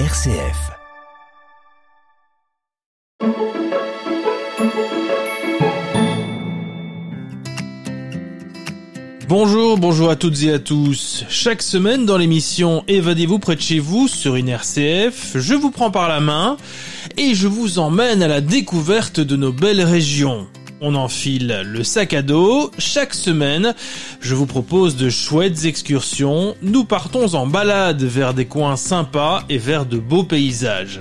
RCF. Bonjour, bonjour à toutes et à tous. Chaque semaine dans l'émission Évadez-vous près de chez vous sur une RCF, je vous prends par la main et je vous emmène à la découverte de nos belles régions. On enfile le sac à dos. Chaque semaine, je vous propose de chouettes excursions. Nous partons en balade vers des coins sympas et vers de beaux paysages.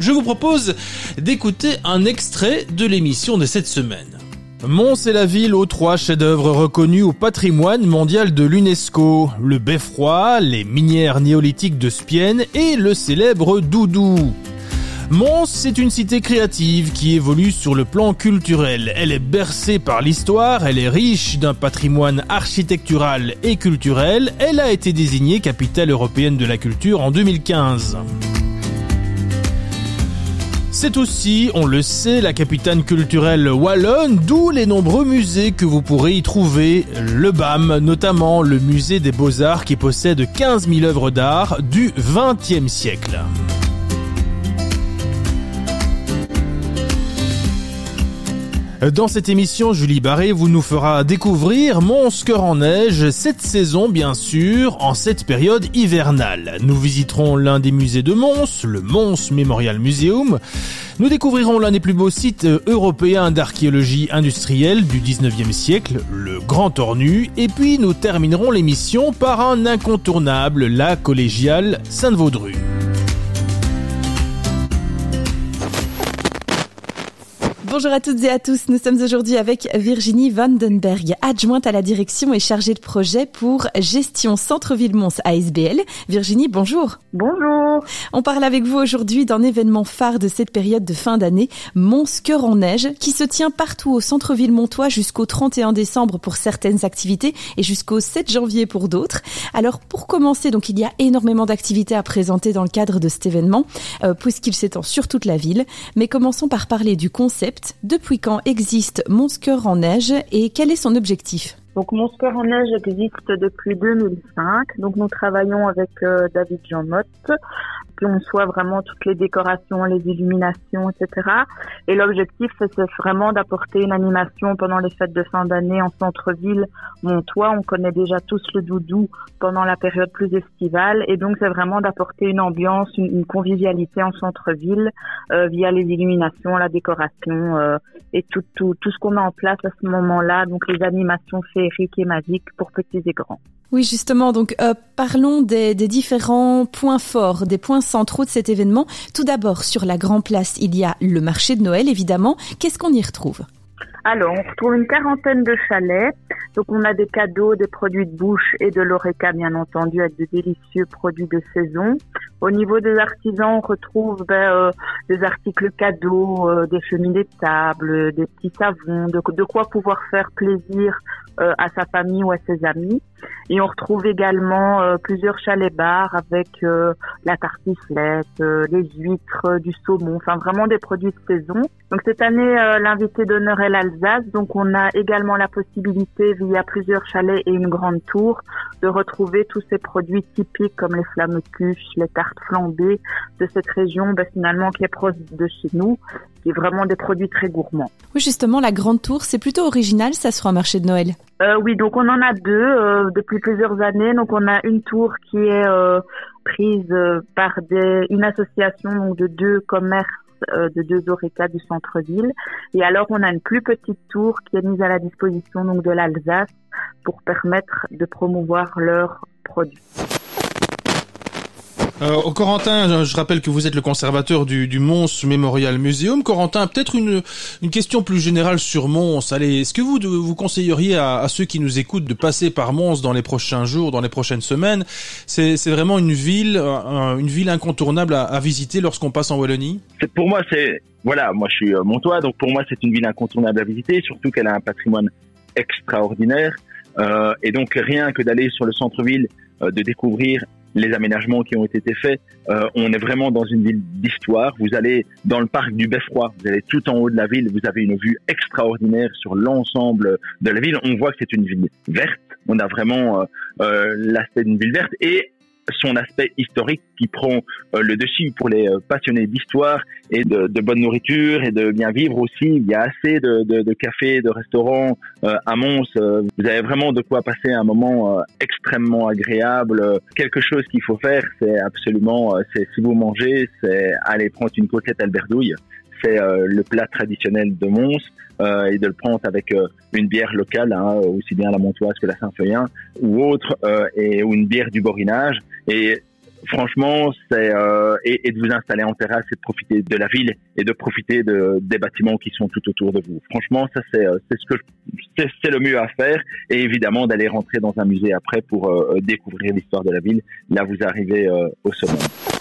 Je vous propose d'écouter un extrait de l'émission de cette semaine. Mons est la ville aux trois chefs-d'œuvre reconnus au patrimoine mondial de l'UNESCO. Le beffroi, les minières néolithiques de Spienne et le célèbre Doudou. Mons, c'est une cité créative qui évolue sur le plan culturel. Elle est bercée par l'histoire, elle est riche d'un patrimoine architectural et culturel. Elle a été désignée capitale européenne de la culture en 2015. C'est aussi, on le sait, la capitale culturelle wallonne, d'où les nombreux musées que vous pourrez y trouver. Le BAM, notamment le musée des beaux-arts qui possède 15 000 œuvres d'art du XXe siècle. Dans cette émission, Julie Barré vous nous fera découvrir Mons Cœur en Neige, cette saison bien sûr, en cette période hivernale. Nous visiterons l'un des musées de Mons, le Mons Memorial Museum. Nous découvrirons l'un des plus beaux sites européens d'archéologie industrielle du 19e siècle, le Grand Ornu, et puis nous terminerons l'émission par un incontournable, la collégiale Sainte-Vaudru. Bonjour à toutes et à tous. Nous sommes aujourd'hui avec Virginie Vandenberg, adjointe à la direction et chargée de projet pour gestion Centre-Ville Mons ASBL. Virginie, bonjour. Bonjour. On parle avec vous aujourd'hui d'un événement phare de cette période de fin d'année, Mons Cœur en Neige, qui se tient partout au centre-ville montois jusqu'au 31 décembre pour certaines activités et jusqu'au 7 janvier pour d'autres. Alors, pour commencer, donc, il y a énormément d'activités à présenter dans le cadre de cet événement, euh, puisqu'il s'étend sur toute la ville. Mais commençons par parler du concept depuis quand existe Monscœur en neige et quel est son objectif? Donc en neige existe depuis 2005. Donc nous travaillons avec euh, David Jean Motte on soit vraiment toutes les décorations, les illuminations, etc. Et l'objectif, c'est vraiment d'apporter une animation pendant les fêtes de fin d'année en centre-ville. Montois, on connaît déjà tous le doudou pendant la période plus estivale. Et donc, c'est vraiment d'apporter une ambiance, une, convivialité en centre-ville euh, via les illuminations, la décoration euh, et tout ce qu'on met en place à ce moment-là. Donc, les animations féeriques et magiques pour petits et grands. Oui, justement. Donc, euh, parlons des, des, différents points forts, des points centraux de cet événement. Tout d'abord, sur la Grand Place, il y a le marché de Noël, évidemment. Qu'est-ce qu'on y retrouve? Alors, on retrouve une quarantaine de chalets. Donc, on a des cadeaux, des produits de bouche et de l'oreca, bien entendu, avec de délicieux produits de saison. Au niveau des artisans, on retrouve ben, euh, des articles cadeaux, euh, des cheminées de table, des petits savons, de, quoi pouvoir faire plaisir euh, à sa famille ou à ses amis. Et on retrouve également euh, plusieurs chalets-bars avec euh, la tartiflette, les huîtres, du saumon, enfin vraiment des produits de saison. Donc cette année, l'invité d'honneur est l'Alsace, donc on a également la possibilité via plusieurs chalets et une grande tour de retrouver tous ces produits typiques comme les flammes cuches, les tartes flambées de cette région, ben, finalement qui est proche de chez nous, qui est vraiment des produits très gourmands. Oui, justement, la grande tour, c'est plutôt original, ça sera un marché de Noël. Euh, oui, donc on en a deux euh, depuis plusieurs années. Donc on a une tour qui est euh, prise par des, une association donc, de deux commerces de deux oreca du centre-ville. Et alors on a une plus petite tour qui est mise à la disposition donc de l'Alsace pour permettre de promouvoir leurs produits. Euh, Corentin, je rappelle que vous êtes le conservateur du, du Mons Memorial Museum. Corentin, peut-être une, une question plus générale sur Mons. Allez, est-ce que vous vous conseilleriez à, à, ceux qui nous écoutent de passer par Mons dans les prochains jours, dans les prochaines semaines? C'est vraiment une ville, une ville incontournable à, à visiter lorsqu'on passe en Wallonie? Pour moi, c'est voilà, moi je suis euh, montois, donc pour moi c'est une ville incontournable à visiter, surtout qu'elle a un patrimoine extraordinaire. Euh, et donc rien que d'aller sur le centre-ville, euh, de découvrir les aménagements qui ont été faits. Euh, on est vraiment dans une ville d'histoire. Vous allez dans le parc du Beffroi, vous allez tout en haut de la ville, vous avez une vue extraordinaire sur l'ensemble de la ville. On voit que c'est une ville verte. On a vraiment euh, euh l'aspect d'une ville verte et son aspect historique qui prend euh, le dessus pour les euh, passionnés d'histoire et de, bonne nourriture et de bien vivre aussi. Il y a assez de, de, de cafés, de restaurants euh, à Mons. vous avez vraiment de quoi passer un moment extrêmement agréable. Quelque chose qu'il faut faire, c'est absolument, c'est si vous mangez, c'est aller prendre une côtelette alberdouille c'est le plat traditionnel de Mons euh, et de le prendre avec euh, une bière locale, hein, aussi bien la Montoise que la Saint-Feuillin ou autre, euh, et ou une bière du Borinage. Et franchement, c'est et, et, de vous installer en terrasse et de profiter de la ville et de profiter de, des bâtiments qui sont tout autour de vous. Franchement, ça c'est ce que c'est le mieux à faire et évidemment d'aller rentrer dans un musée après pour découvrir l'histoire de la ville. Là, vous arrivez au sommet.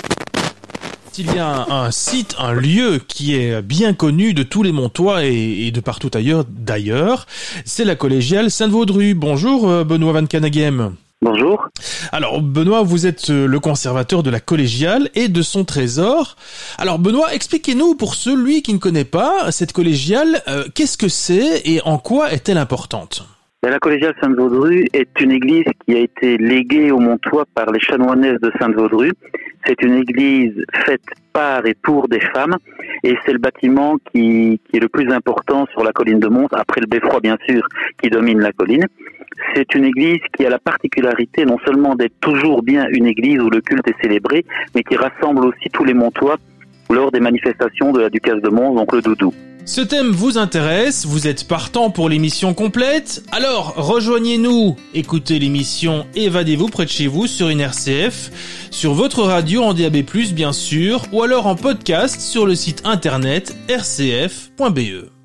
Il y a un, site, un lieu qui est bien connu de tous les Montois et, de partout ailleurs d'ailleurs. C'est la collégiale Sainte-Vaudru. Bonjour euh, Benoît Van Canaghem. Bonjour. Alors Benoît, vous êtes euh, le conservateur de la collégiale et de son trésor. Alors Benoît, expliquez-nous pour celui qui ne connaît pas cette collégiale, euh, qu'est-ce que c'est et en quoi est-elle importante? La collégiale Sainte-Vaudru est une église qui a été léguée au Montois par les chanoinesses de Sainte-Vaudru. C'est une église faite par et pour des femmes et c'est le bâtiment qui, qui, est le plus important sur la colline de Mons, après le beffroi bien sûr qui domine la colline. C'est une église qui a la particularité non seulement d'être toujours bien une église où le culte est célébré, mais qui rassemble aussi tous les Montois lors des manifestations de la Ducasse de Mons, donc le Doudou. Ce thème vous intéresse, vous êtes partant pour l'émission complète Alors rejoignez-nous, écoutez l'émission Évadez-vous près de chez vous sur une RCF, sur votre radio en DAB+, bien sûr, ou alors en podcast sur le site internet rcf.be.